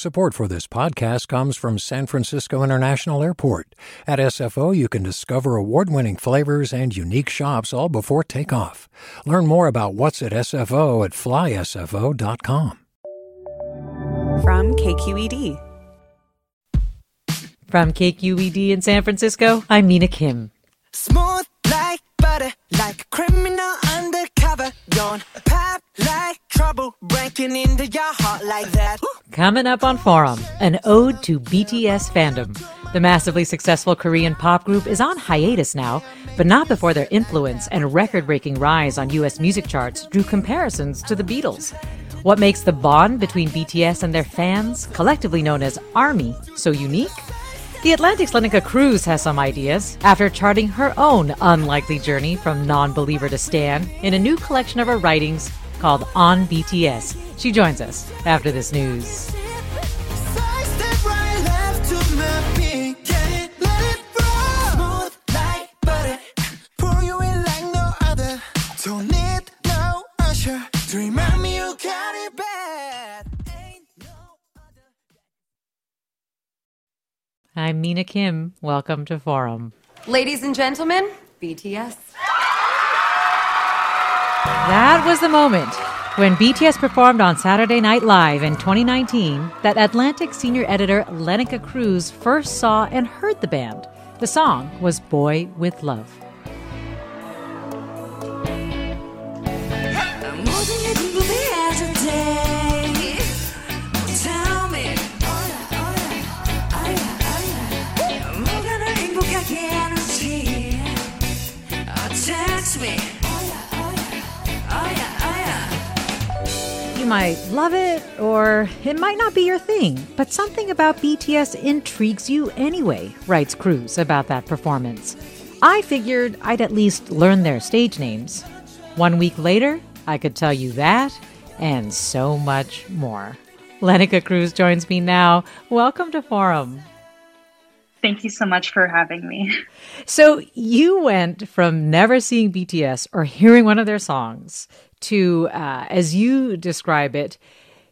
Support for this podcast comes from San Francisco International Airport. At SFO, you can discover award winning flavors and unique shops all before takeoff. Learn more about what's at SFO at flysfo.com. From KQED. From KQED in San Francisco, I'm Mina Kim. Smooth like butter, like a criminal undercover. Don't pop like trouble, breaking into your heart like that. Coming up on Forum, an ode to BTS fandom. The massively successful Korean pop group is on hiatus now, but not before their influence and record breaking rise on US music charts drew comparisons to the Beatles. What makes the bond between BTS and their fans, collectively known as ARMY, so unique? The Atlantic's Lenika Cruz has some ideas after charting her own unlikely journey from non believer to Stan in a new collection of her writings called On BTS. She joins us after this news. I'm Mina Kim. Welcome to Forum. Ladies and gentlemen, BTS. That was the moment when BTS performed on Saturday Night Live in 2019 that Atlantic senior editor Lenika Cruz first saw and heard the band. The song was Boy with Luv. Might love it, or it might not be your thing, but something about BTS intrigues you anyway, writes Cruz about that performance. I figured I'd at least learn their stage names. One week later, I could tell you that and so much more. Lenika Cruz joins me now. Welcome to Forum. Thank you so much for having me. So you went from never seeing BTS or hearing one of their songs to, uh, as you describe it,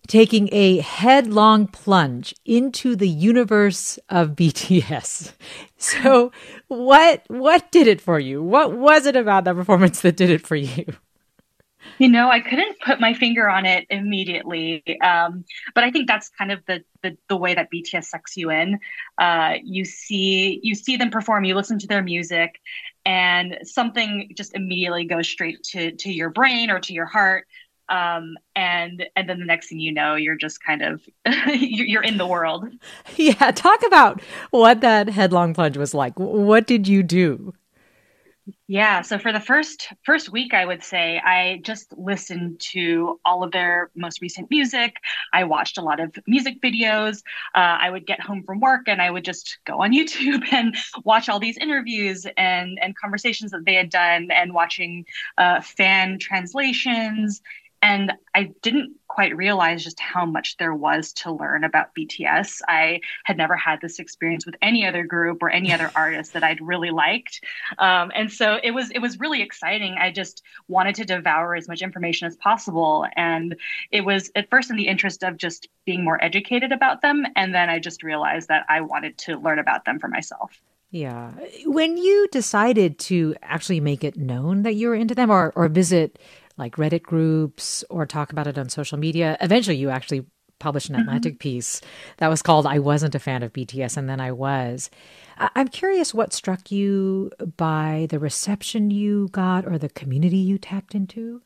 taking a headlong plunge into the universe of BTS. So what what did it for you? What was it about that performance that did it for you? You know, I couldn't put my finger on it immediately, um, but I think that's kind of the, the the way that BTS sucks you in. Uh, you see you see them perform, you listen to their music, and something just immediately goes straight to to your brain or to your heart. Um, and and then the next thing you know, you're just kind of you're in the world. Yeah, talk about what that headlong plunge was like. What did you do? Yeah, so for the first first week, I would say I just listened to all of their most recent music. I watched a lot of music videos. Uh, I would get home from work and I would just go on YouTube and watch all these interviews and and conversations that they had done, and watching uh, fan translations. And I didn't quite realize just how much there was to learn about BTS. I had never had this experience with any other group or any other artist that I'd really liked, um, and so it was it was really exciting. I just wanted to devour as much information as possible, and it was at first in the interest of just being more educated about them, and then I just realized that I wanted to learn about them for myself. Yeah. When you decided to actually make it known that you were into them or, or visit like Reddit groups or talk about it on social media, eventually you actually published an mm-hmm. Atlantic piece that was called I Wasn't a Fan of BTS and then I was. I- I'm curious what struck you by the reception you got or the community you tapped into?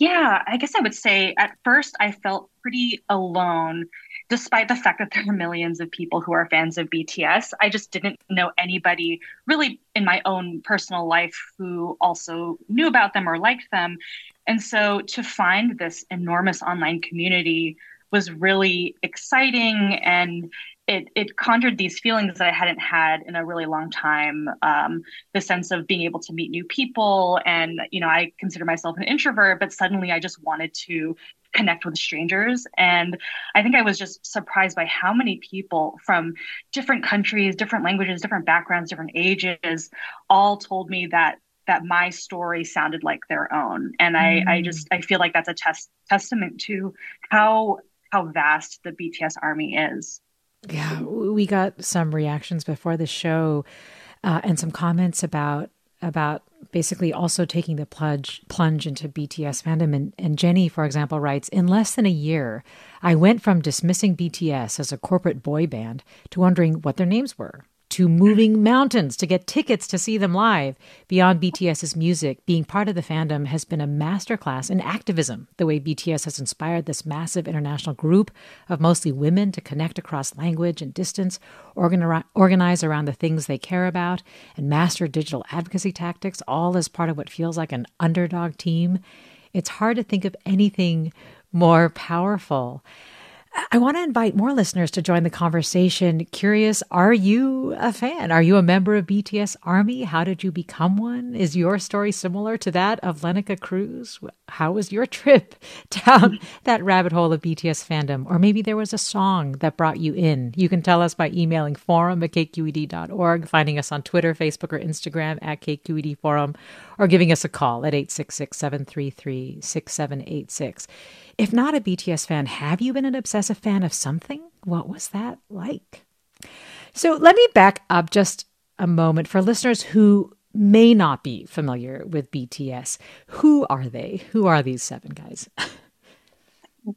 Yeah, I guess I would say at first I felt pretty alone, despite the fact that there are millions of people who are fans of BTS. I just didn't know anybody really in my own personal life who also knew about them or liked them. And so to find this enormous online community was really exciting and it, it conjured these feelings that I hadn't had in a really long time. Um, the sense of being able to meet new people. And, you know, I consider myself an introvert, but suddenly I just wanted to connect with strangers. And I think I was just surprised by how many people from different countries, different languages, different backgrounds, different ages all told me that that my story sounded like their own and i i just i feel like that's a test testament to how how vast the BTS army is. Yeah, we got some reactions before the show uh, and some comments about about basically also taking the plunge plunge into BTS fandom. And, and Jenny, for example, writes In less than a year, I went from dismissing BTS as a corporate boy band to wondering what their names were to moving mountains to get tickets to see them live. Beyond BTS's music, being part of the fandom has been a masterclass in activism, the way BTS has inspired this massive international group of mostly women to connect across language and distance, organize around the things they care about, and master digital advocacy tactics, all as part of what feels like an underdog team. It's hard to think of anything more powerful. I want to invite more listeners to join the conversation. Curious, are you a fan? Are you a member of BTS Army? How did you become one? Is your story similar to that of Lenika Cruz? How was your trip down that rabbit hole of BTS fandom? Or maybe there was a song that brought you in. You can tell us by emailing forum at kqed.org, finding us on Twitter, Facebook, or Instagram at KQED Forum, or giving us a call at 866 733 6786. If not a BTS fan, have you been an obsessive fan of something? What was that like? So let me back up just a moment for listeners who may not be familiar with BTS. Who are they? Who are these seven guys?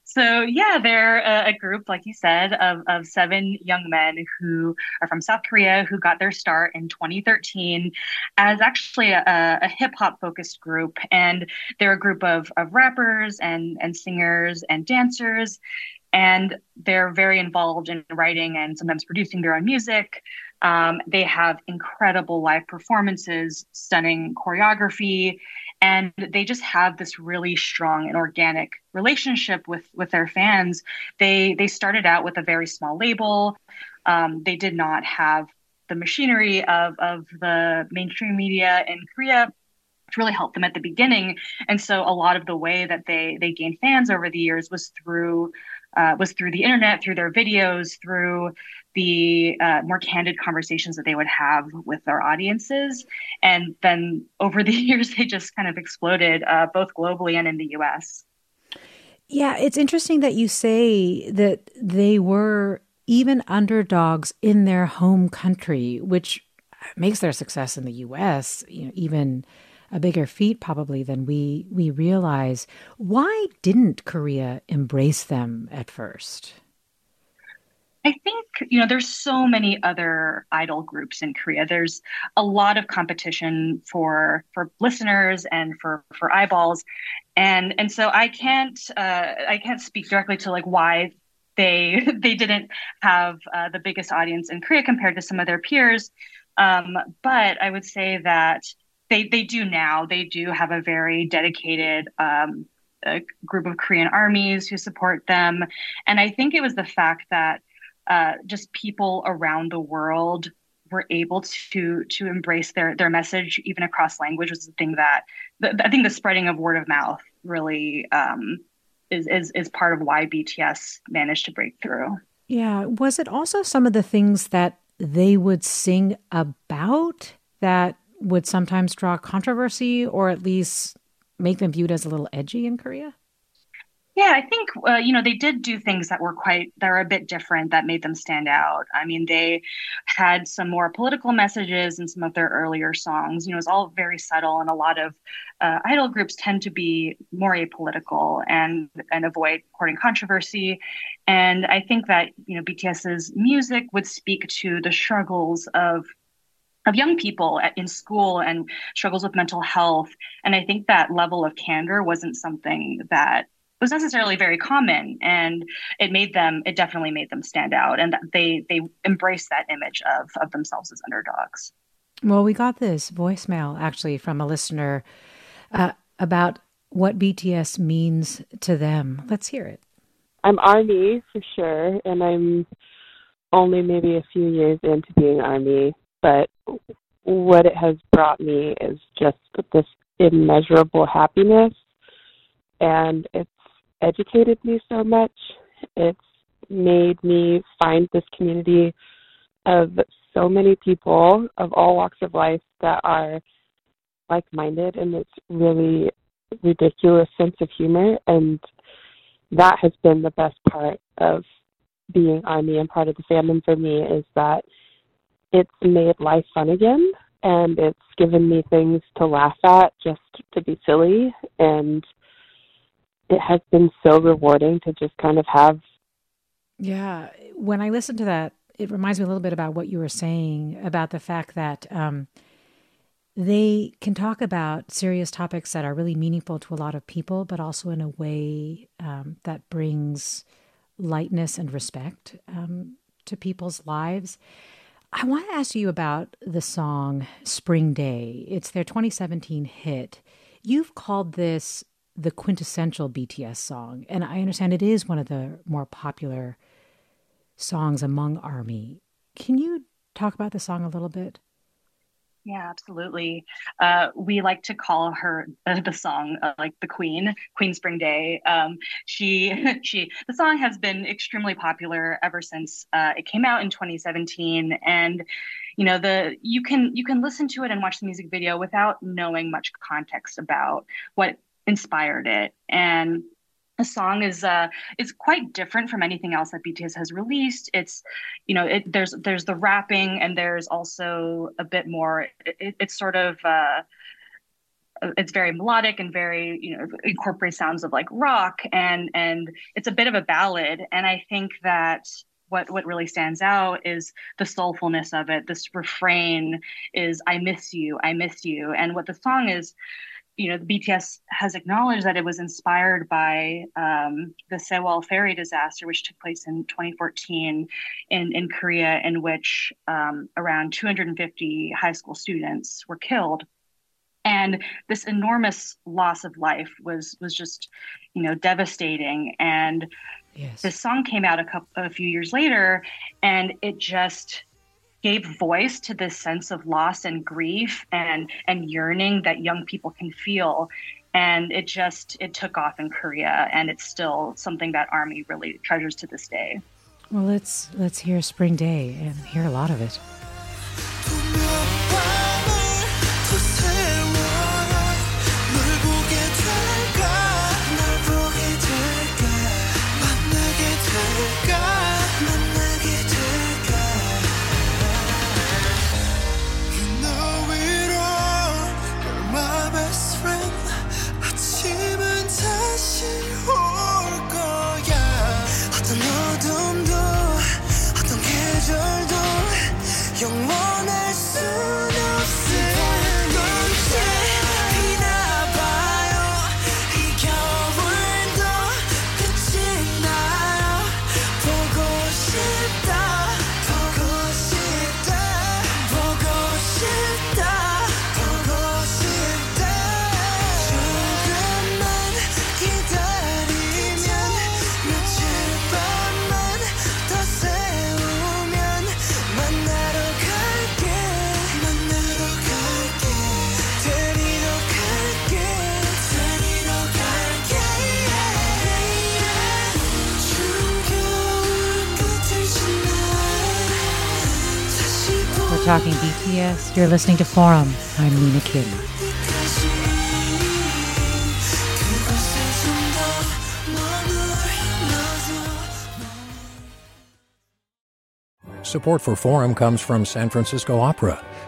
So yeah, they're a, a, group, like you said, of, of seven young men who are from South Korea who got their start in 2013 as actually a, a hip hop focused group, and they're a group of of rappers and and singers and dancers, and they're very involved in writing and sometimes producing their own music. Um, they have incredible live performances, stunning choreography, and they just have this really strong and organic relationship with with their fans. They they started out with a very small label. Um, they did not have the machinery of of the mainstream media in korea to really help them at the beginning. And so a lot of the way that they they gained fans over the years was through uh, was through the internet through their videos through the uh, more candid conversations that they would have with their audiences. And then over the years, they just kind of exploded uh, both globally and in the US. Yeah, it's interesting that you say that they were even underdogs in their home country, which makes their success in the US, you know, even a bigger feat probably than we we realize. Why didn't Korea embrace them at first? I think, you know, there's so many other idol groups in Korea. There's a lot of competition for for listeners and for for eyeballs. And and so I can't uh, I can't speak directly to like why they they didn't have uh, the biggest audience in Korea compared to some of their peers. Um, but I would say that they they do now. They do have a very dedicated um, a group of Korean armies who support them, and I think it was the fact that uh, just people around the world were able to to embrace their their message even across language was the thing that the, I think the spreading of word of mouth really um, is is is part of why BTS managed to break through. Yeah, was it also some of the things that they would sing about that would sometimes draw controversy or at least make them viewed as a little edgy in Korea? Yeah, I think uh, you know they did do things that were quite that are a bit different that made them stand out. I mean, they had some more political messages in some of their earlier songs. You know, it's all very subtle, and a lot of uh, idol groups tend to be more apolitical and and avoid courting controversy. And I think that you know BTS's music would speak to the struggles of of young people in school and struggles with mental health. And I think that level of candor wasn't something that was necessarily very common and it made them it definitely made them stand out and they they embraced that image of of themselves as underdogs. Well we got this voicemail actually from a listener uh, about what bts means to them. Let's hear it. I'm army for sure and i'm only maybe a few years into being army but what it has brought me is just this immeasurable happiness and it's educated me so much. It's made me find this community of so many people of all walks of life that are like minded and it's really ridiculous sense of humor and that has been the best part of being army and part of the fandom for me is that it's made life fun again and it's given me things to laugh at just to be silly and it has been so rewarding to just kind of have yeah when i listen to that it reminds me a little bit about what you were saying about the fact that um, they can talk about serious topics that are really meaningful to a lot of people, but also in a way um, that brings lightness and respect um, to people's lives. I want to ask you about the song Spring Day. It's their 2017 hit. You've called this the quintessential BTS song, and I understand it is one of the more popular songs among ARMY. Can you talk about the song a little bit? Yeah, absolutely. Uh, we like to call her uh, the song uh, like the Queen, Queen Spring Day. Um, she, she, the song has been extremely popular ever since uh, it came out in 2017, and you know the you can you can listen to it and watch the music video without knowing much context about what inspired it and the song is uh is quite different from anything else that BTS has released. It's you know it there's there's the rapping and there's also a bit more. It, it's sort of. uh it's very melodic and very you know incorporates sounds of like rock and and it's a bit of a ballad and i think that what what really stands out is the soulfulness of it this refrain is i miss you i miss you and what the song is you know, the BTS has acknowledged that it was inspired by um, the Sewol ferry disaster, which took place in 2014 in, in Korea, in which um, around 250 high school students were killed. And this enormous loss of life was was just, you know, devastating. And yes. this song came out a couple a few years later, and it just gave voice to this sense of loss and grief and and yearning that young people can feel. And it just it took off in korea and it's still something that army really treasures to this day. Well let's let's hear spring day and hear a lot of it talking BTS. You're listening to Forum. I'm Mina Kim. Support for Forum comes from San Francisco Opera.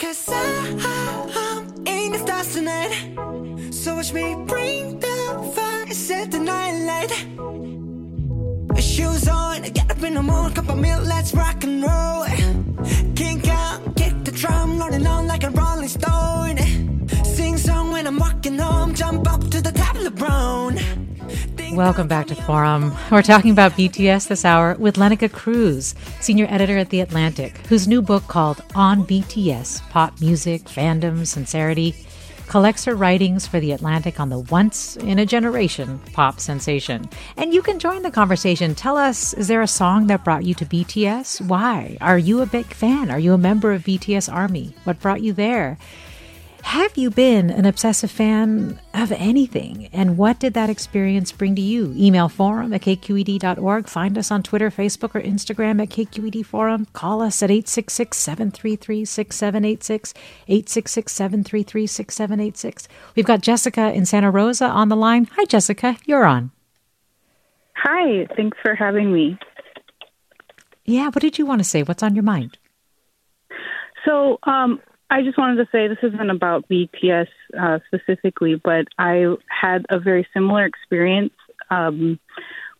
Cause I, am in the stars tonight. So watch me bring the fire, set the night light. Shoes on. Get up in the morning, cup of milk, let's rock and roll. Kink out, kick the drum, rolling on like a rolling stone. Sing song when I'm walking home, jump up to the top of the brown. Welcome back to Forum. We're talking about BTS this hour with Lenika Cruz, senior editor at The Atlantic, whose new book called On BTS Pop Music, Fandom, Sincerity collects her writings for The Atlantic on the once in a generation pop sensation. And you can join the conversation. Tell us is there a song that brought you to BTS? Why? Are you a big fan? Are you a member of BTS Army? What brought you there? Have you been an obsessive fan of anything? And what did that experience bring to you? Email forum at kqed.org. Find us on Twitter, Facebook, or Instagram at KQED Forum. Call us at 866 733 6786. 866 733 6786. We've got Jessica in Santa Rosa on the line. Hi, Jessica. You're on. Hi. Thanks for having me. Yeah. What did you want to say? What's on your mind? So, um, I just wanted to say this isn't about BTS uh, specifically, but I had a very similar experience um,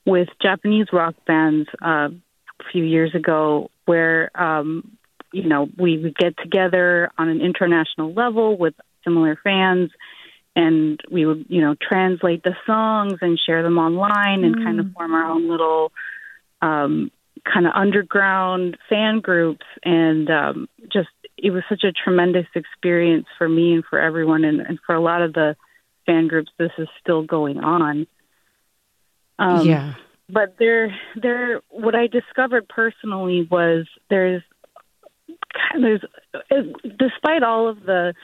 with Japanese rock bands uh, a few years ago, where um, you know we would get together on an international level with similar fans, and we would you know translate the songs and share them online, and kind of form our own little um, kind of underground fan groups, and um, just it was such a tremendous experience for me and for everyone, and, and for a lot of the fan groups. This is still going on. Um, yeah. But there, there. What I discovered personally was there's, there's, despite all of the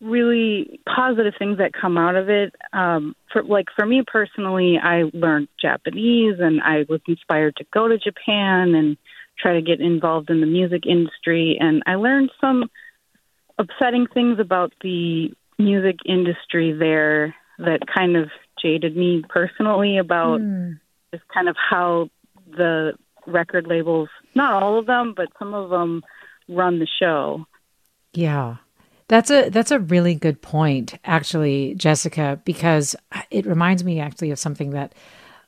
really positive things that come out of it. Um, for like for me personally, I learned Japanese, and I was inspired to go to Japan and try to get involved in the music industry. And I learned some upsetting things about the music industry there that kind of jaded me personally about Mm. just kind of how the record labels, not all of them, but some of them run the show. Yeah. That's a that's a really good point, actually, Jessica, because it reminds me actually of something that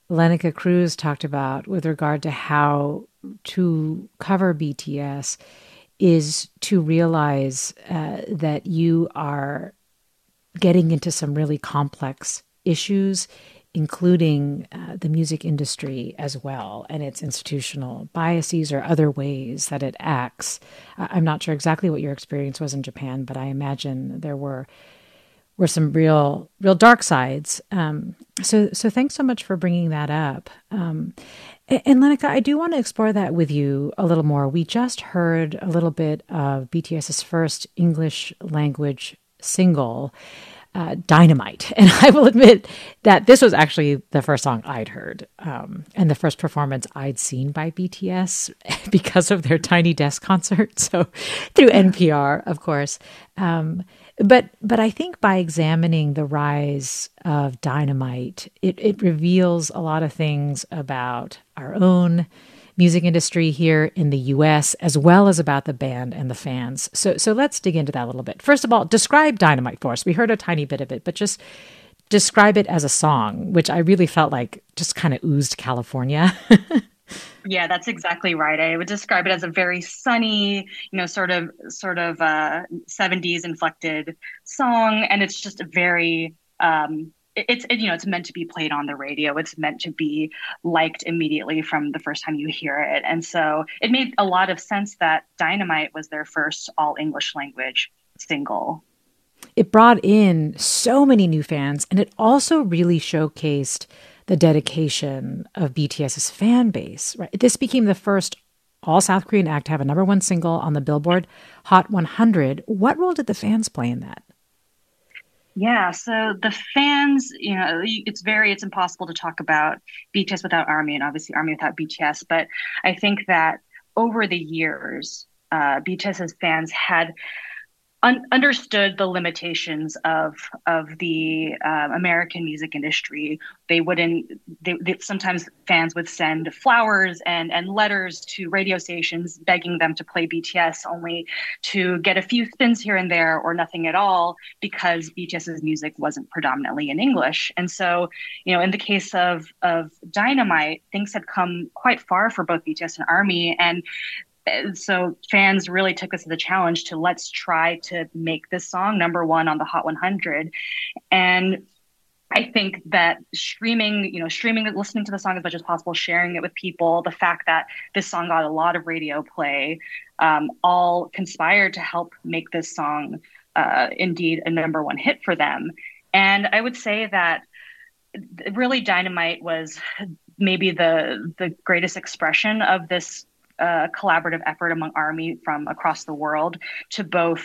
Lenika Cruz talked about with regard to how to cover BTS is to realize uh, that you are getting into some really complex issues, including uh, the music industry as well, and its institutional biases or other ways that it acts. I'm not sure exactly what your experience was in Japan, but I imagine there were were some real real dark sides. Um, so so thanks so much for bringing that up. Um, and Lenika, I do want to explore that with you a little more. We just heard a little bit of BTS's first English language single, uh, Dynamite. And I will admit that this was actually the first song I'd heard um, and the first performance I'd seen by BTS because of their Tiny Desk concert. So through NPR, of course. Um, but but I think by examining the rise of Dynamite, it, it reveals a lot of things about our own music industry here in the US as well as about the band and the fans. So so let's dig into that a little bit. First of all, describe Dynamite for us. We heard a tiny bit of it, but just describe it as a song, which I really felt like just kind of oozed California. Yeah, that's exactly right. I would describe it as a very sunny, you know, sort of sort of uh 70s inflected song and it's just a very um, it's it, you know, it's meant to be played on the radio. It's meant to be liked immediately from the first time you hear it. And so it made a lot of sense that Dynamite was their first all English language single. it brought in so many new fans and it also really showcased the dedication of BTS's fan base. Right, this became the first all South Korean act to have a number one single on the Billboard Hot 100. What role did the fans play in that? Yeah, so the fans, you know, it's very, it's impossible to talk about BTS without Army and obviously Army without BTS. But I think that over the years, uh, BTS's fans had un- understood the limitations of of the uh, American music industry. They wouldn't. They, they, sometimes fans would send flowers and and letters to radio stations begging them to play BTS, only to get a few spins here and there or nothing at all because BTS's music wasn't predominantly in English. And so, you know, in the case of of Dynamite, things had come quite far for both BTS and Army, and so fans really took this as a challenge to let's try to make this song number one on the Hot 100. And I think that streaming, you know, streaming, listening to the song as much as possible, sharing it with people, the fact that this song got a lot of radio play, um, all conspired to help make this song uh, indeed a number one hit for them. And I would say that really Dynamite was maybe the the greatest expression of this a collaborative effort among Army from across the world to both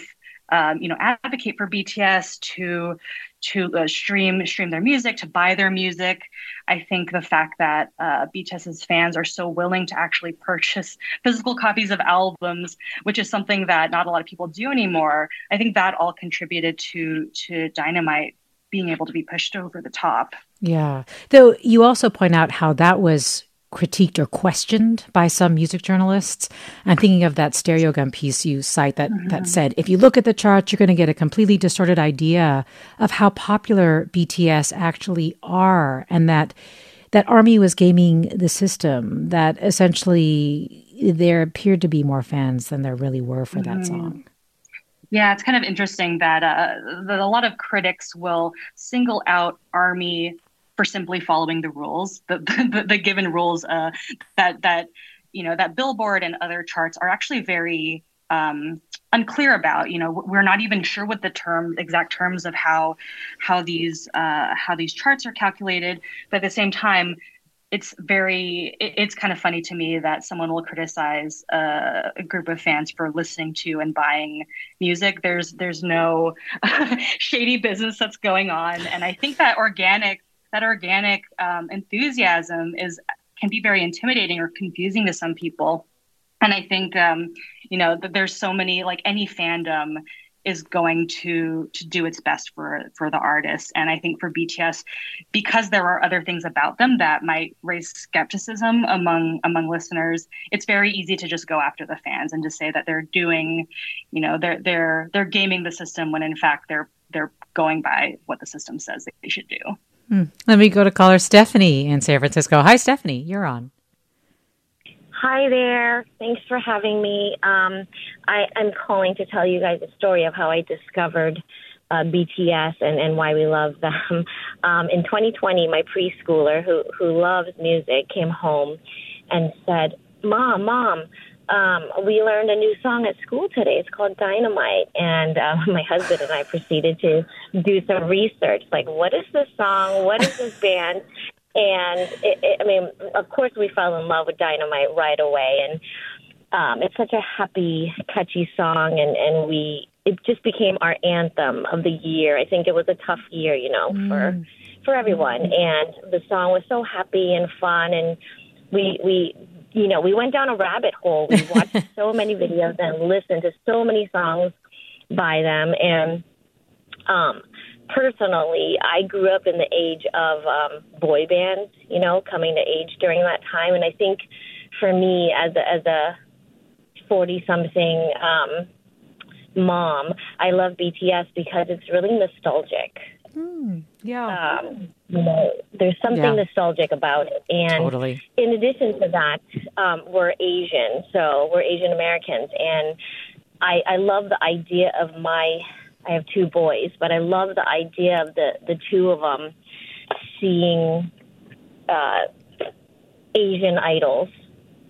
um, you know advocate for BTS to to uh, stream stream their music to buy their music. I think the fact that uh, BTS's fans are so willing to actually purchase physical copies of albums, which is something that not a lot of people do anymore. I think that all contributed to to Dynamite being able to be pushed over the top. Yeah. Though you also point out how that was critiqued or questioned by some music journalists. I'm thinking of that Stereogum piece you cite that, mm-hmm. that said, if you look at the charts, you're going to get a completely distorted idea of how popular BTS actually are and that that Army was gaming the system, that essentially there appeared to be more fans than there really were for mm-hmm. that song. Yeah, it's kind of interesting that, uh, that a lot of critics will single out Army for simply following the rules, the the, the given rules uh, that that you know that Billboard and other charts are actually very um, unclear about. You know, we're not even sure what the term exact terms of how how these uh, how these charts are calculated. But at the same time, it's very it, it's kind of funny to me that someone will criticize uh, a group of fans for listening to and buying music. There's there's no shady business that's going on, and I think that organic that organic um, enthusiasm is can be very intimidating or confusing to some people. And I think um, you know that there's so many like any fandom is going to to do its best for for the artist and i think for bts because there are other things about them that might raise skepticism among among listeners it's very easy to just go after the fans and to say that they're doing you know they're they're they're gaming the system when in fact they're they're going by what the system says they should do Hmm. Let me go to caller Stephanie in San Francisco. Hi, Stephanie. You're on. Hi there. Thanks for having me. Um, I, am calling to tell you guys a story of how I discovered uh, BTS and, and why we love them. Um, in 2020, my preschooler, who, who loves music, came home and said, Mom, Mom, um, we learned a new song at school today. It's called Dynamite. And uh, my husband and I proceeded to do some research like, what is this song? What is this band? And it, it, I mean, of course, we fell in love with Dynamite right away. And um, it's such a happy, catchy song. And, and we, it just became our anthem of the year. I think it was a tough year, you know, mm. for for everyone. And the song was so happy and fun. And we we you know, we went down a rabbit hole. We watched so many videos and listened to so many songs by them. And um, personally, I grew up in the age of um, boy bands, you know, coming to age during that time. And I think for me, as a, as a 40 something um, mom, I love BTS because it's really nostalgic. Mm, yeah. Um, you know, there's something yeah. nostalgic about it. And totally. in addition to that, um, we're Asian, so we're Asian Americans, and I, I love the idea of my. I have two boys, but I love the idea of the the two of them seeing uh, Asian idols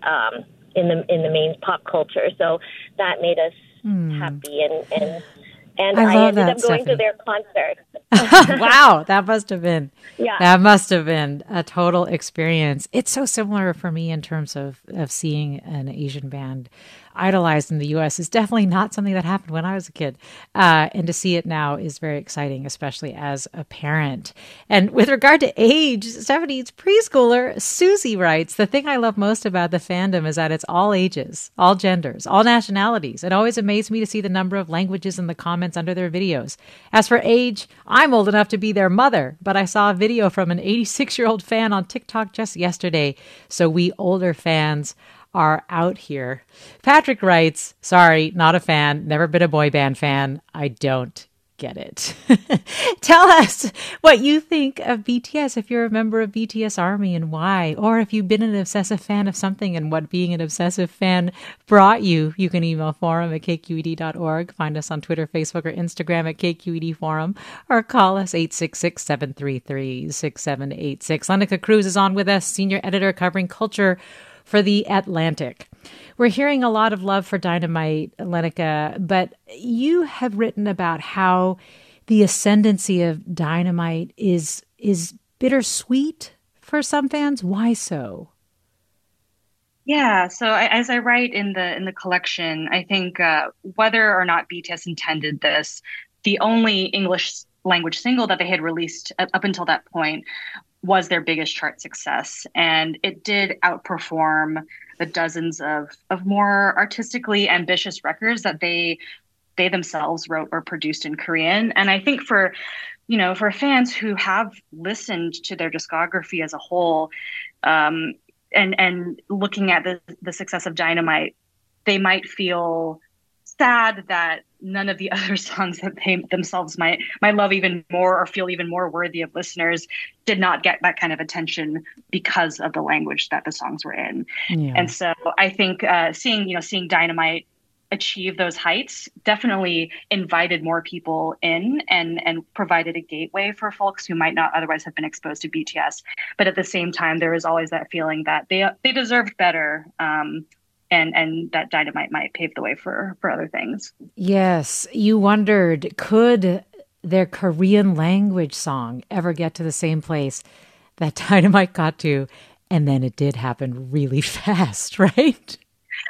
um, in the in the main pop culture. So that made us mm. happy and and and I, I ended that, up going Stephanie. to their concert. wow, that must have been yeah, that must have been a total experience. It's so similar for me in terms of of seeing an Asian band. idolized in the US is definitely not something that happened when I was a kid. Uh, and to see it now is very exciting, especially as a parent. And with regard to age, Stephanie's preschooler, Susie writes The thing I love most about the fandom is that it's all ages, all genders, all nationalities. It always amazed me to see the number of languages in the comments under their videos. As for age, I'm old enough to be their mother, but I saw a video from an 86 year old fan on TikTok just yesterday. So we older fans are out here. Patrick writes, sorry, not a fan, never been a boy band fan. I don't get it. Tell us what you think of BTS if you're a member of BTS Army and why, or if you've been an obsessive fan of something and what being an obsessive fan brought you. You can email forum at kqed.org, find us on Twitter, Facebook, or Instagram at KQED Forum, or call us 866 733 6786. Lenika Cruz is on with us, senior editor covering culture for The Atlantic. We're hearing a lot of love for Dynamite, Lenika, but you have written about how the ascendancy of Dynamite is is bittersweet for some fans. Why so? Yeah, so I, as I write in the in the collection, I think uh, whether or not BTS intended this, the only English language single that they had released up until that point was their biggest chart success, and it did outperform the dozens of of more artistically ambitious records that they they themselves wrote or produced in Korean. And I think for you know for fans who have listened to their discography as a whole, um, and and looking at the the success of Dynamite, they might feel sad that none of the other songs that they themselves might might love even more or feel even more worthy of listeners did not get that kind of attention because of the language that the songs were in. Yeah. And so I think uh, seeing you know seeing Dynamite achieve those heights definitely invited more people in and and provided a gateway for folks who might not otherwise have been exposed to BTS. But at the same time, there is always that feeling that they they deserved better. Um, and and that dynamite might pave the way for for other things. Yes, you wondered could their Korean language song ever get to the same place that dynamite got to, and then it did happen really fast, right?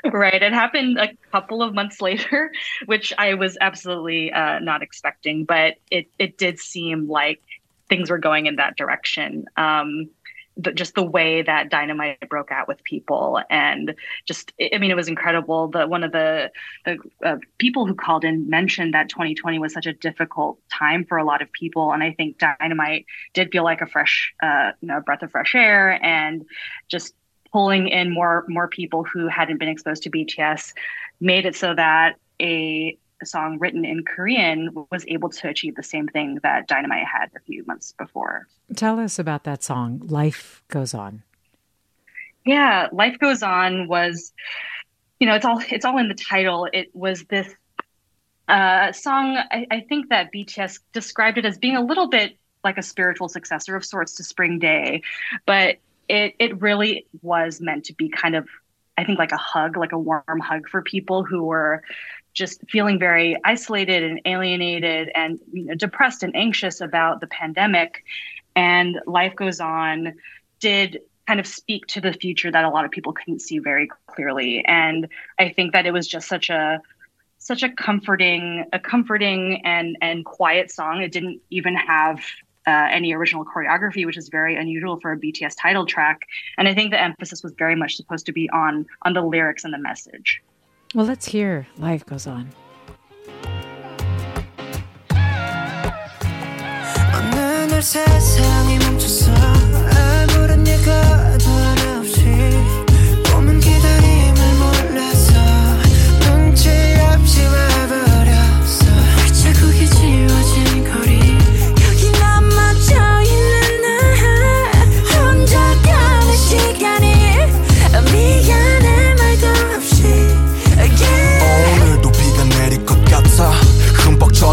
Right. It happened a couple of months later, which I was absolutely uh, not expecting, but it, it did seem like things were going in that direction. Um, the, just the way that dynamite broke out with people and just i mean it was incredible. The one of the the uh, people who called in mentioned that 2020 was such a difficult time for a lot of people. And i think dynamite did feel like a fresh uh, you know breath of fresh air and just pulling in more more people who hadn't been exposed to bts made it so that a a song written in Korean was able to achieve the same thing that Dynamite had a few months before. Tell us about that song, Life Goes On. Yeah, Life Goes On was, you know, it's all it's all in the title. It was this uh, song. I, I think that BTS described it as being a little bit like a spiritual successor of sorts to Spring Day, but it it really was meant to be kind of I think like a hug, like a warm hug for people who were just feeling very isolated and alienated and you know, depressed and anxious about the pandemic. And life goes on did kind of speak to the future that a lot of people couldn't see very clearly. And I think that it was just such a such a comforting, a comforting and and quiet song. It didn't even have uh, any original choreography, which is very unusual for a BTS title track. And I think the emphasis was very much supposed to be on on the lyrics and the message. Well, let's hear Life Goes On. 세상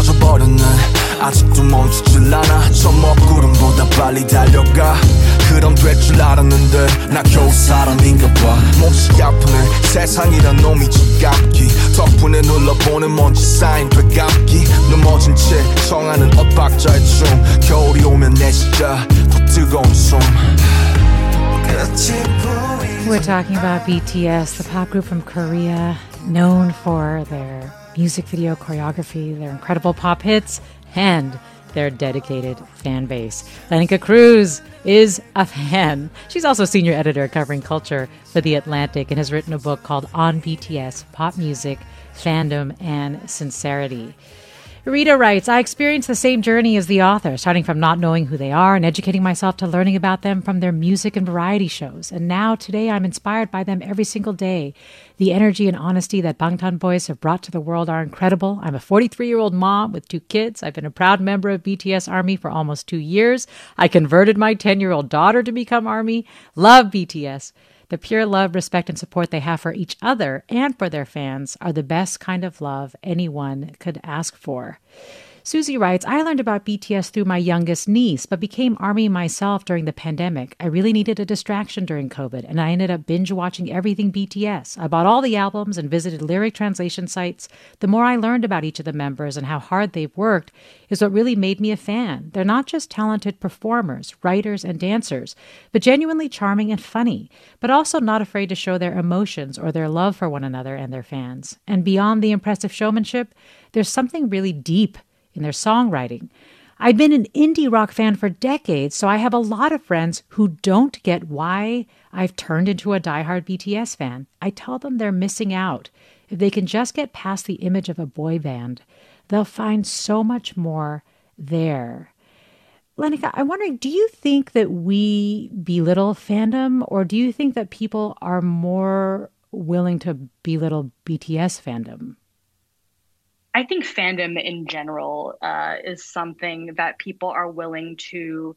흠뻑 젖어버렸네 아직도 멈추질 않아 저 먹구름보다 빨리 달려가 그럼 될 줄 알았는데 나 겨우 사람인가 봐 몹시 아프네 세상이란 놈이 지갑기 덕분에 눌러보는 먼지 쌓인 되감기 넘어진 채 청하는 엇박자의 춤 겨울이 오면 내 진짜 더 뜨거운 숨 끝이 보이 We're talking about BTS, the pop group from Korea. known for their music video choreography, their incredible pop hits, and their dedicated fan base. Lenika Cruz is a fan. She's also senior editor covering culture for The Atlantic and has written a book called On BTS Pop Music, Fandom, and Sincerity. Rita writes, I experienced the same journey as the author, starting from not knowing who they are and educating myself to learning about them from their music and variety shows. And now, today, I'm inspired by them every single day. The energy and honesty that Bangtan Boys have brought to the world are incredible. I'm a 43 year old mom with two kids. I've been a proud member of BTS Army for almost two years. I converted my 10 year old daughter to become Army. Love BTS. The pure love, respect, and support they have for each other and for their fans are the best kind of love anyone could ask for. Susie writes, I learned about BTS through my youngest niece, but became ARMY myself during the pandemic. I really needed a distraction during COVID, and I ended up binge watching everything BTS. I bought all the albums and visited lyric translation sites. The more I learned about each of the members and how hard they've worked is what really made me a fan. They're not just talented performers, writers, and dancers, but genuinely charming and funny, but also not afraid to show their emotions or their love for one another and their fans. And beyond the impressive showmanship, there's something really deep in their songwriting. I've been an indie rock fan for decades, so I have a lot of friends who don't get why I've turned into a diehard BTS fan. I tell them they're missing out. If they can just get past the image of a boy band, they'll find so much more there. Lenika, I'm wondering, do you think that we belittle fandom, or do you think that people are more willing to belittle BTS fandom? I think fandom in general uh, is something that people are willing to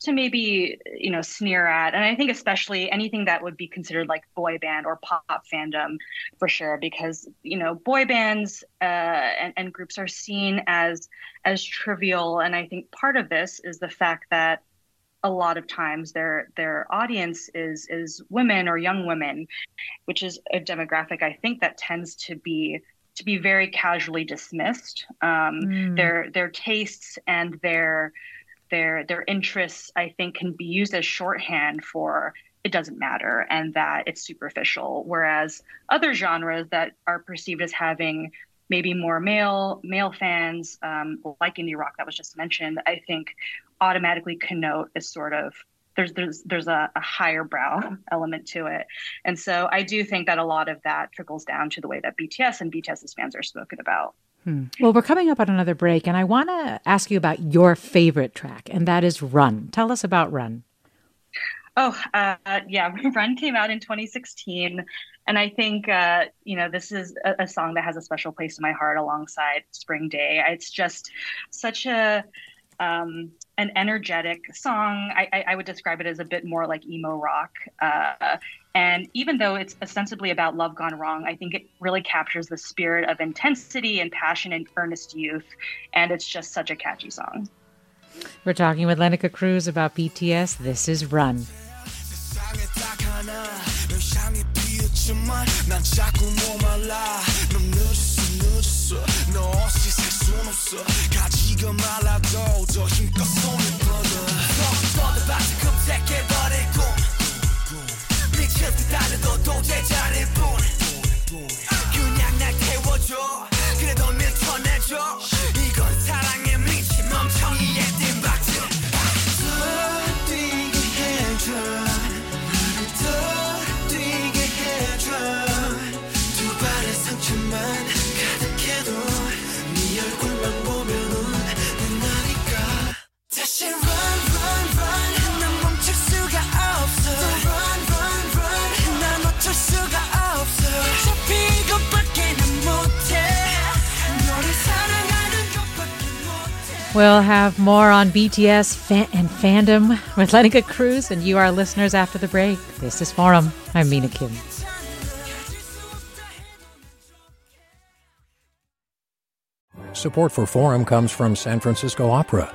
to maybe you know sneer at, and I think especially anything that would be considered like boy band or pop fandom for sure, because you know boy bands uh, and, and groups are seen as as trivial, and I think part of this is the fact that a lot of times their their audience is is women or young women, which is a demographic I think that tends to be to be very casually dismissed. Um, mm. Their their tastes and their their their interests, I think, can be used as shorthand for it doesn't matter and that it's superficial. Whereas other genres that are perceived as having maybe more male male fans, um, like indie rock that was just mentioned, I think automatically connote as sort of there's there's there's a, a higher brow element to it. And so i do think that a lot of that trickles down to the way that bts and bts's fans are spoken about. Hmm. well we're coming up on another break and i want to ask you about your favorite track and that is run. Tell us about run. Oh uh, yeah run came out in 2016 and i think uh, you know this is a, a song that has a special place in my heart alongside spring day. It's just such a um, an energetic song. I, I, I, would describe it as a bit more like emo rock. Uh, and even though it's ostensibly about love gone wrong, I think it really captures the spirit of intensity and passion and earnest youth. And it's just such a catchy song. We're talking with Lenika Cruz about BTS. This is Run. 없어. 가지가 말라도 더 힘껏 손을 뻗어 We'll have more on BTS fan- and fandom with Lenika Cruz and you, our listeners, after the break. This is Forum. I'm Mina Kim. Support for Forum comes from San Francisco Opera.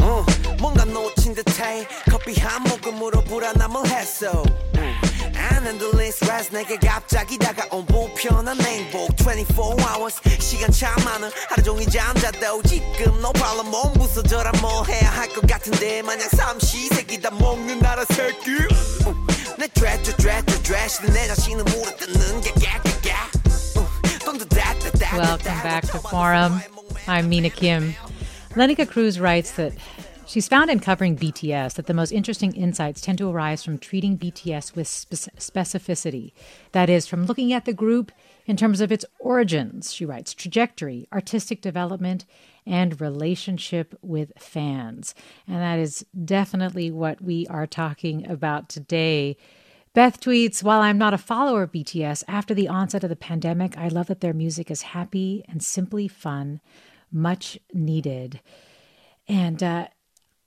어, 뭔가 놓친 듯해 커피 한 모금으로 불안함을 했어 음, 안 흔들린 스트레스 내게 갑자기 다가온 불편한 행복 24 hours 시간 참 많은 하루 종일 잠자도 지금 no problem 몸 부서져라 뭐 해야 할 것 같은데 마냥 삼시세끼 다 먹는 나라 새끼 음, 내 드레스 드레스 드레스 내 자신을 물어뜯는 게 깨깨깨 Welcome back to Forum. I'm Mina Kim. Lenika Cruz writes that she's found in covering BTS that the most interesting insights tend to arise from treating BTS with spe- specificity. That is, from looking at the group in terms of its origins, she writes, trajectory, artistic development, and relationship with fans. And that is definitely what we are talking about today. Beth tweets, While I'm not a follower of BTS, after the onset of the pandemic, I love that their music is happy and simply fun, much needed. And uh,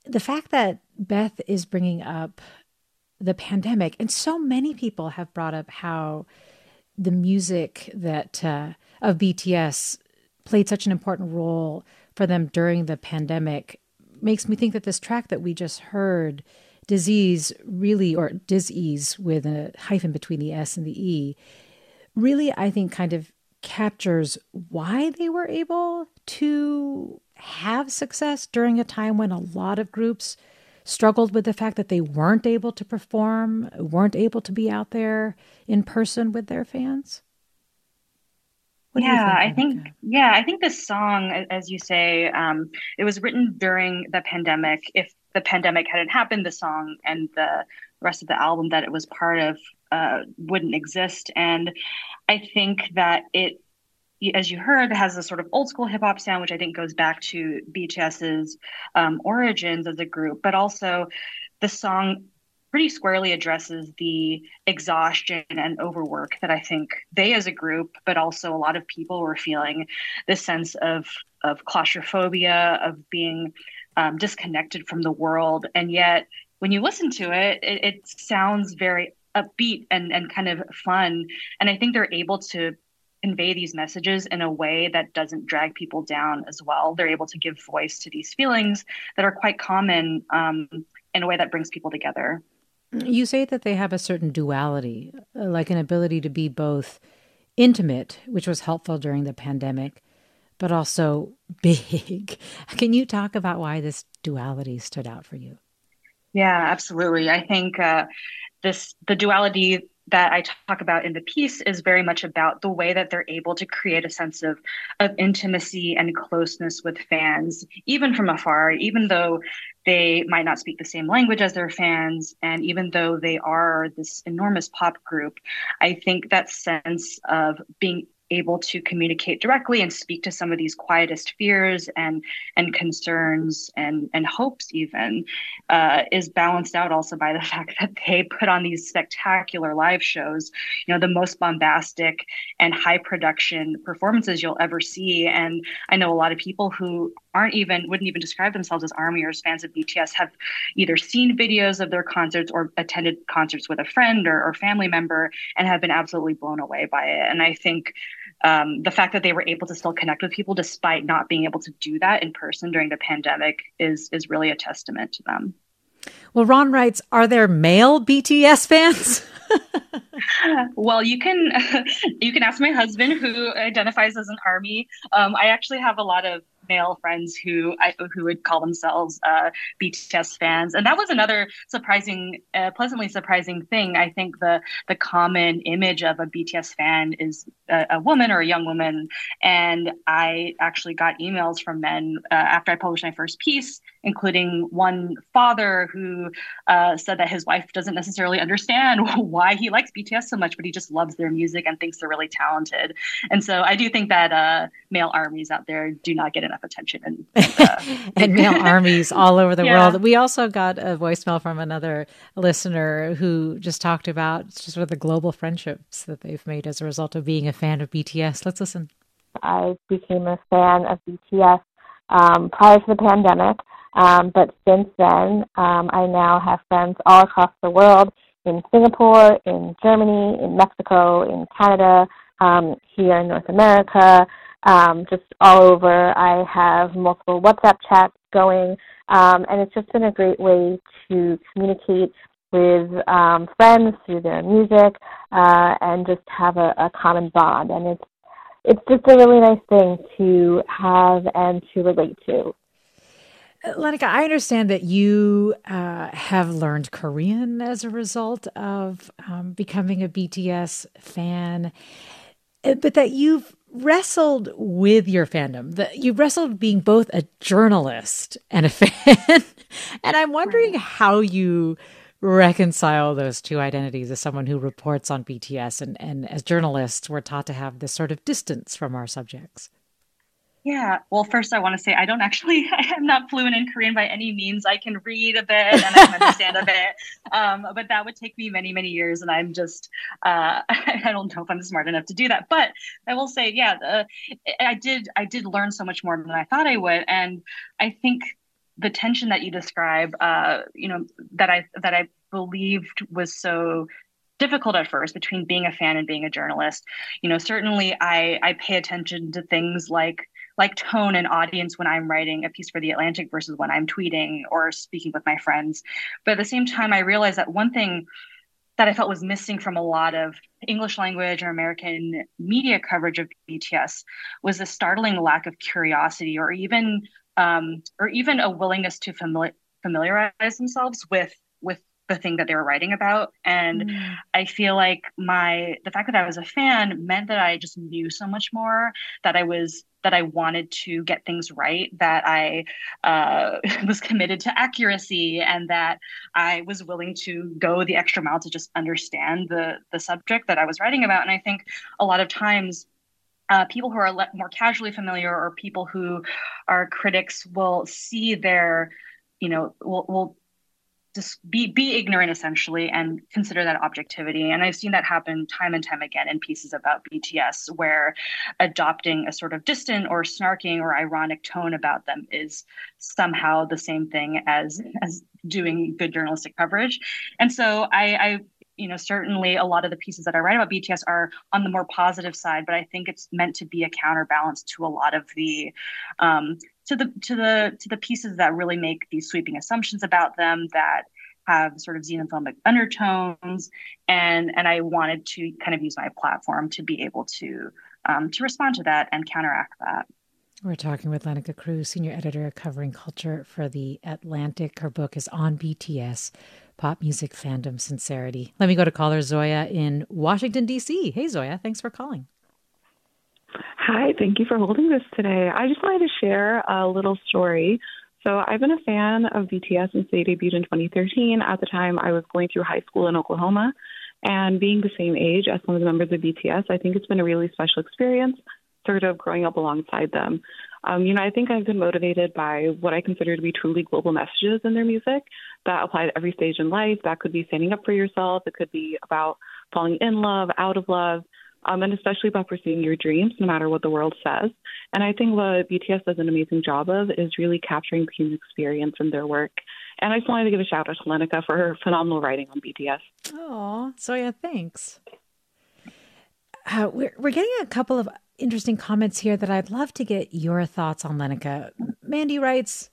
the fact that Beth is bringing up the pandemic, and so many people have brought up how the music that uh, of BTS played such an important role for them during the pandemic, makes me think that this track that we just heard Dis-ease really, or disease with a hyphen between the S and the E, really, I think, kind of captures why they were able to have success during a time when a lot of groups struggled with the fact that they weren't able to perform, weren't able to be out there in person with their fans? What yeah, think I think that? yeah, I think this song, as you say, um, it was written during the pandemic. If the pandemic hadn't happened, the song and the rest of the album that it was part of uh, wouldn't exist. And I think that it, as you heard, has a sort of old school hip hop sound, which I think goes back to BTS's um, origins as a group, but also the song pretty squarely addresses the exhaustion and overwork that I think they as a group, but also a lot of people were feeling this sense of of claustrophobia, of being um, disconnected from the world. And yet when you listen to it, it, it sounds very upbeat and, and kind of fun. And I think they're able to convey these messages in a way that doesn't drag people down as well. They're able to give voice to these feelings that are quite common um, in a way that brings people together. You say that they have a certain duality, uh, like an ability to be both intimate, which was helpful during the pandemic, but also big. Can you talk about why this duality stood out for you? Yeah, absolutely. I think uh, this the duality that I talk about in the piece is very much about the way that they're able to create a sense of of intimacy and closeness with fans, even from afar, even though they might not speak the same language as their fans, and even though they are this enormous pop group, I think that sense of being able to communicate directly and speak to some of these quietest fears and and concerns and and hopes even uh, is balanced out also by the fact that they put on these spectacular live shows you know the most bombastic and high production performances you'll ever see. And i know a lot of people who aren't even wouldn't even describe themselves as army or as fans of bts have either seen videos of their concerts or attended concerts with a friend or, or family member and have been absolutely blown away by it. And i think um, the fact that they were able to still connect with people despite not being able to do that in person during the pandemic is is really a testament to them. Well, Ron writes, are there male BTS fans? well, you can you can ask my husband who identifies as an army. Um, I actually have a lot of male friends who I, who would call themselves uh, BTS fans, and that was another surprising, uh, pleasantly surprising thing. I think the the common image of a BTS fan is a, a woman or a young woman, and I actually got emails from men uh, after I published my first piece, including one father who uh, said that his wife doesn't necessarily understand why he likes BTS so much, but he just loves their music and thinks they're really talented. And so I do think that uh, male armies out there do not get enough attention. And, uh, and male armies all over the yeah. world. We also got a voicemail from another listener who just talked about just sort of the global friendships that they've made as a result of being a fan of BTS. Let's listen. I became a fan of BTS um, prior to the pandemic. Um, but since then, um, I now have friends all across the world in Singapore, in Germany, in Mexico, in Canada, um, here in North America, um, just all over. I have multiple WhatsApp chats going, um, and it's just been a great way to communicate with um, friends through their music uh, and just have a, a common bond. And it's it's just a really nice thing to have and to relate to. Lenika, I understand that you uh, have learned Korean as a result of um, becoming a BTS fan, uh, Uh, but that you've wrestled with your fandom. That you wrestled being both a journalist and a fan, and I'm wondering how you reconcile those two identities as someone who reports on BTS and, and as journalists, we're taught to have this sort of distance from our subjects. Yeah. Well, first, I want to say I don't actually, I am not fluent in Korean by any means. I can read a bit and I can understand a bit, um, but that would take me many, many years. And I'm just, uh, I don't know if I'm smart enough to do that. But I will say, yeah, uh, I did, I did learn so much more than I thought I would. And I think the tension that you describe, uh, you know, that I that I believed was so difficult at first between being a fan and being a journalist. You know, certainly I I pay attention to things like like tone and audience when I'm writing a piece for the Atlantic versus when I'm tweeting or speaking with my friends. But at the same time, I realized that one thing that I felt was missing from a lot of English language or American media coverage of BTS was the startling lack of curiosity or even um, or even a willingness to famili- familiarize themselves with with the thing that they were writing about and mm. i feel like my the fact that i was a fan meant that i just knew so much more that i was that i wanted to get things right that i uh, was committed to accuracy and that i was willing to go the extra mile to just understand the the subject that i was writing about and i think a lot of times uh, people who are le- more casually familiar or people who are critics will see their you know will, will just be be ignorant essentially and consider that objectivity. And i've seen that happen time and time again in pieces about bts where adopting a sort of distant or snarking or ironic tone about them is somehow the same thing as as doing good journalistic coverage. And so i i you know certainly a lot of the pieces that i write about bts are on the more positive side but i think it's meant to be a counterbalance to a lot of the um, to the to the to the pieces that really make these sweeping assumptions about them that have sort of xenophobic undertones and and i wanted to kind of use my platform to be able to um, to respond to that and counteract that we're talking with Lenika Cruz, senior editor covering culture for The Atlantic. Her book is on BTS, pop music fandom sincerity. Let me go to caller Zoya in Washington, D.C. Hey, Zoya, thanks for calling. Hi, thank you for holding this today. I just wanted to share a little story. So, I've been a fan of BTS since they debuted in 2013. At the time, I was going through high school in Oklahoma. And being the same age as some of the members of BTS, I think it's been a really special experience sort of growing up alongside them. Um, you know, I think I've been motivated by what I consider to be truly global messages in their music that apply to every stage in life. That could be standing up for yourself. It could be about falling in love, out of love, um, and especially about pursuing your dreams, no matter what the world says. And I think what BTS does an amazing job of is really capturing the human experience in their work. And I just wanted to give a shout out to Lenika for her phenomenal writing on BTS. Oh, so yeah, thanks. Uh, we're, we're getting a couple of interesting comments here that I'd love to get your thoughts on, Lenika. Mandy writes,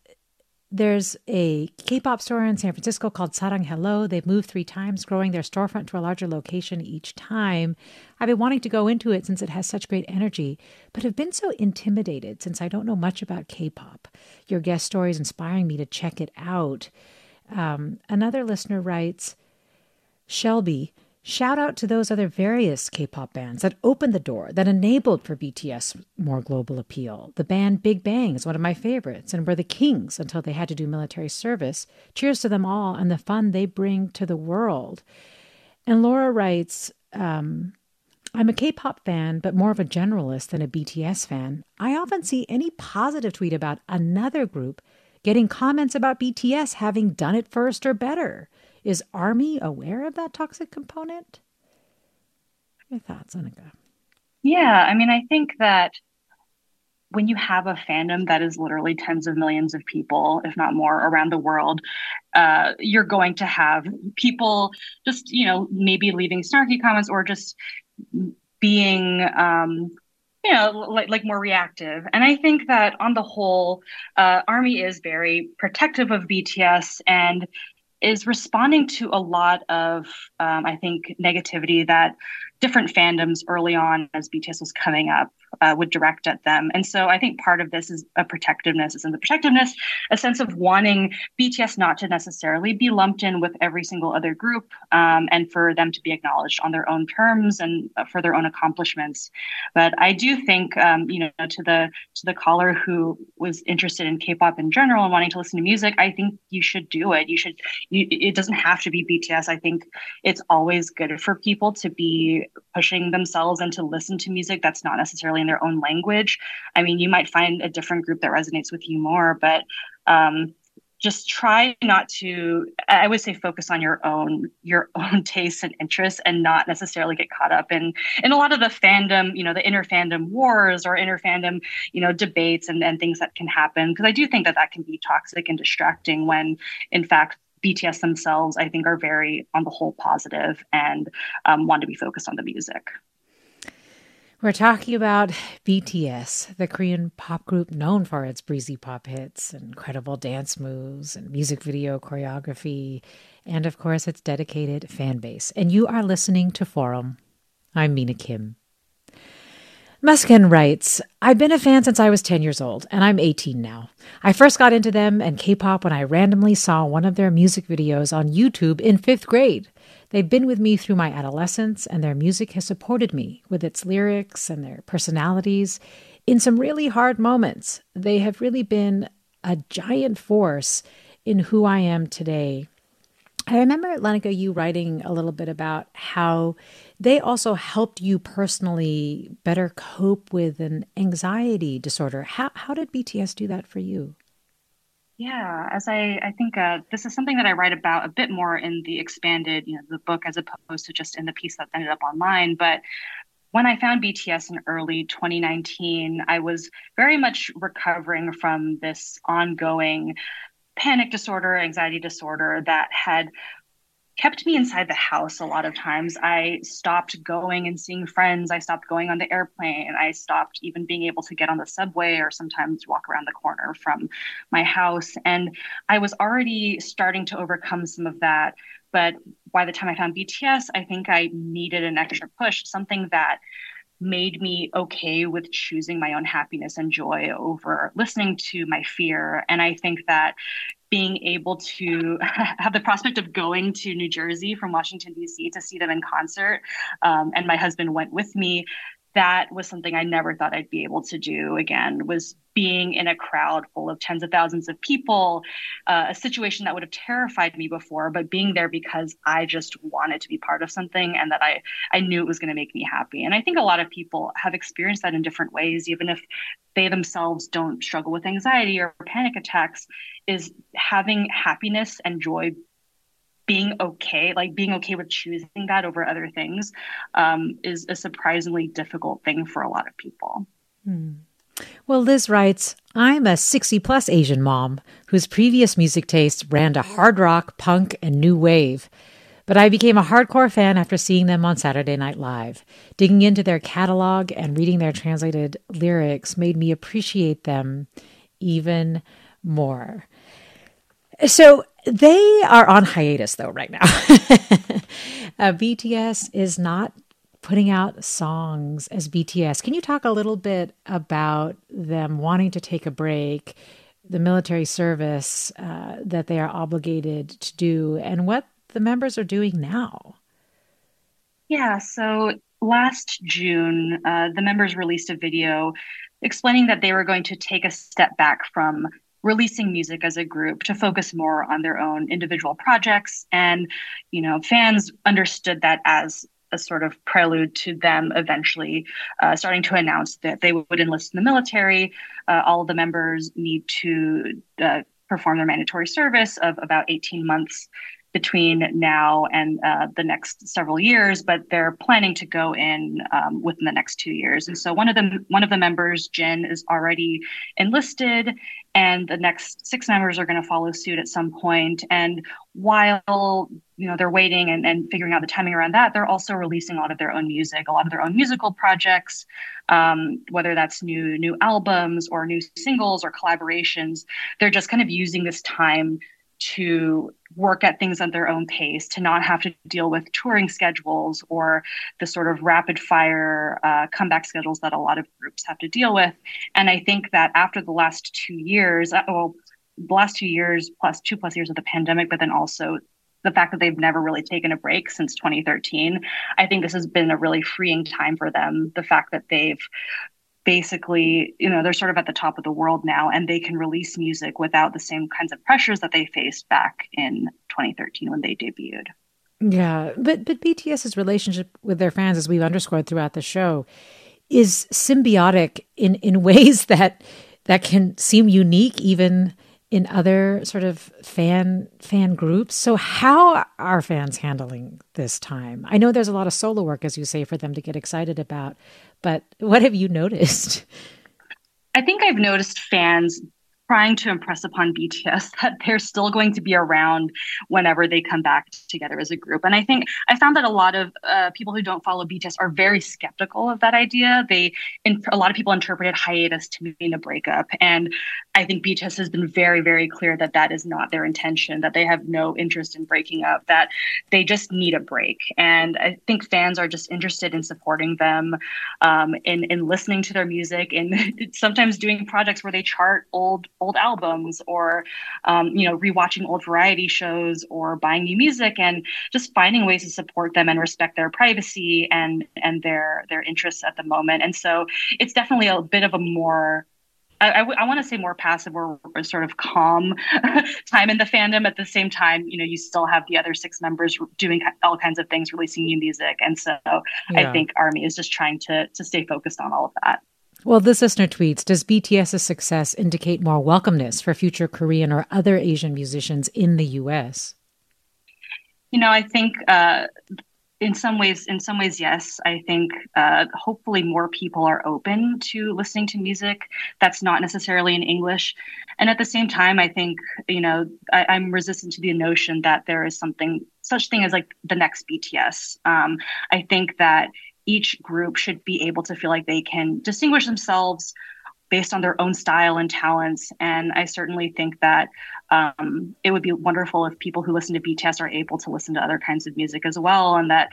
there's a K-pop store in San Francisco called Sarang Hello. They've moved three times, growing their storefront to a larger location each time. I've been wanting to go into it since it has such great energy, but have been so intimidated since I don't know much about K-pop. Your guest story is inspiring me to check it out. Um, another listener writes, Shelby, Shout out to those other various K pop bands that opened the door, that enabled for BTS more global appeal. The band Big Bang is one of my favorites and were the kings until they had to do military service. Cheers to them all and the fun they bring to the world. And Laura writes, um, I'm a K pop fan, but more of a generalist than a BTS fan. I often see any positive tweet about another group getting comments about BTS having done it first or better. Is Army aware of that toxic component? Your thoughts, Annika? Yeah, I mean, I think that when you have a fandom that is literally tens of millions of people, if not more, around the world, uh, you're going to have people just, you know, maybe leaving snarky comments or just being um, you know like like more reactive. And i think that on the whole uh, army is very protective of bts and is responding to a lot of, um, I think, negativity that different fandoms early on as BTS was coming up uh, would direct at them. And so I think part of this is a protectiveness, is in the protectiveness, a sense of wanting BTS not to necessarily be lumped in with every single other group um, and for them to be acknowledged on their own terms and uh, for their own accomplishments. But I do think, um, you know, to the to the caller who was interested in K-pop in general and wanting to listen to music, I think you should do it. You should. You, it doesn't have to be BTS. I think it's always good for people to be pushing themselves and to listen to music that's not necessarily in their own language. I mean, you might find a different group that resonates with you more, but um, just try not to i would say focus on your own your own tastes and interests and not necessarily get caught up in in a lot of the fandom you know the inner fandom wars or inner fandom you know debates and, and things that can happen because i do think that that can be toxic and distracting when in fact BTS themselves, I think, are very, on the whole, positive and um, want to be focused on the music. We're talking about BTS, the Korean pop group known for its breezy pop hits, incredible dance moves, and music video choreography, and of course, its dedicated fan base. And you are listening to Forum. I'm Mina Kim. Muskin writes, I've been a fan since I was 10 years old, and I'm 18 now. I first got into them and K pop when I randomly saw one of their music videos on YouTube in fifth grade. They've been with me through my adolescence, and their music has supported me with its lyrics and their personalities in some really hard moments. They have really been a giant force in who I am today. I remember, Lenika, you writing a little bit about how they also helped you personally better cope with an anxiety disorder. How, how did BTS do that for you? Yeah, as I, I think uh, this is something that I write about a bit more in the expanded, you know, the book as opposed to just in the piece that ended up online. But when I found BTS in early 2019, I was very much recovering from this ongoing panic disorder, anxiety disorder that had kept me inside the house a lot of times. I stopped going and seeing friends. I stopped going on the airplane. I stopped even being able to get on the subway or sometimes walk around the corner from my house. And I was already starting to overcome some of that. But by the time I found BTS, I think I needed an extra push, something that made me okay with choosing my own happiness and joy over listening to my fear. And I think that being able to have the prospect of going to New Jersey from Washington, D.C. to see them in concert, um, and my husband went with me, that was something I never thought I'd be able to do again was being in a crowd full of tens of thousands of people, uh, a situation that would have terrified me before, but being there because I just wanted to be part of something and that I, I knew it was going to make me happy. And I think a lot of people have experienced that in different ways, even if they themselves don't struggle with anxiety or panic attacks, is having happiness and joy being okay, like being okay with choosing that over other things, um, is a surprisingly difficult thing for a lot of people. Hmm. Well, Liz writes, I'm a 60 plus Asian mom whose previous music tastes ran to hard rock, punk, and new wave. But I became a hardcore fan after seeing them on Saturday Night Live. Digging into their catalog and reading their translated lyrics made me appreciate them even more. So they are on hiatus though right now. uh, BTS is not putting out songs as BTS. Can you talk a little bit about them wanting to take a break, the military service uh, that they are obligated to do, and what the members are doing now? Yeah, so last June, uh, the members released a video explaining that they were going to take a step back from releasing music as a group to focus more on their own individual projects. And you know fans understood that as a sort of prelude to them eventually uh, starting to announce that they would enlist in the military. Uh, all the members need to uh, perform their mandatory service of about 18 months between now and uh, the next several years, but they're planning to go in um, within the next two years. And so one of them, one of the members, Jin, is already enlisted, and the next six members are going to follow suit at some point. And while you know they're waiting and, and figuring out the timing around that, they're also releasing a lot of their own music, a lot of their own musical projects, um, whether that's new new albums or new singles or collaborations. They're just kind of using this time to work at things at their own pace, to not have to deal with touring schedules or the sort of rapid fire uh, comeback schedules that a lot of groups have to deal with. And I think that after the last two years, uh, well, the last two years plus two plus years of the pandemic, but then also the fact that they've never really taken a break since 2013, I think this has been a really freeing time for them. The fact that they've basically, you know, they're sort of at the top of the world now and they can release music without the same kinds of pressures that they faced back in 2013 when they debuted. Yeah, but but BTS's relationship with their fans, as we've underscored throughout the show, is symbiotic in in ways that that can seem unique even in other sort of fan fan groups. So how are fans handling this time? I know there's a lot of solo work as you say for them to get excited about, but what have you noticed? I think I've noticed fans trying to impress upon BTS that they're still going to be around whenever they come back together as a group. And I think I found that a lot of uh, people who don't follow BTS are very skeptical of that idea. They, in, a lot of people interpreted hiatus to mean a breakup, and I think BTS has been very, very clear that that is not their intention. That they have no interest in breaking up. That they just need a break. And I think fans are just interested in supporting them, um, in in listening to their music, and sometimes doing projects where they chart old old albums or um, you know rewatching old variety shows or buying new music and just finding ways to support them and respect their privacy and and their their interests at the moment and so it's definitely a bit of a more I, I, I want to say more passive or, or sort of calm time in the fandom. At the same time, you know, you still have the other six members doing all kinds of things, releasing new music, and so yeah. I think Army is just trying to to stay focused on all of that. Well, this listener tweets Does BTS's success indicate more welcomeness for future Korean or other Asian musicians in the US? You know, I think uh, in some ways, in some ways, yes. I think uh, hopefully more people are open to listening to music that's not necessarily in English. And at the same time, I think you know I, am resistant to the notion that there is something such thing as like the next BTS. Um, I think that each group should be able to feel like they can distinguish themselves based on their own style and talents. And I certainly think that um, it would be wonderful if people who listen to BTS are able to listen to other kinds of music as well, and that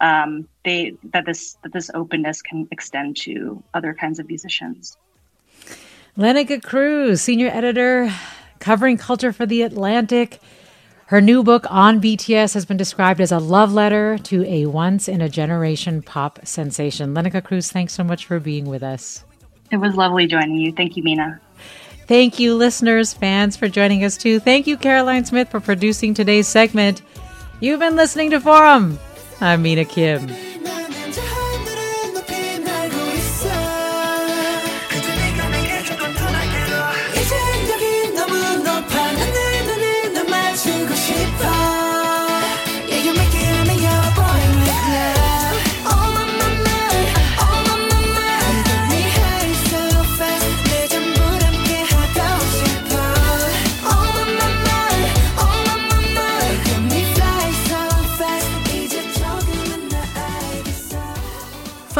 um, they that this that this openness can extend to other kinds of musicians. Lenika Cruz, senior editor, covering culture for the Atlantic. Her new book on BTS has been described as a love letter to a once in a generation pop sensation. Lenika Cruz, thanks so much for being with us. It was lovely joining you. Thank you, Mina. Thank you, listeners, fans, for joining us too. Thank you, Caroline Smith, for producing today's segment. You've been listening to Forum. I'm Mina Kim.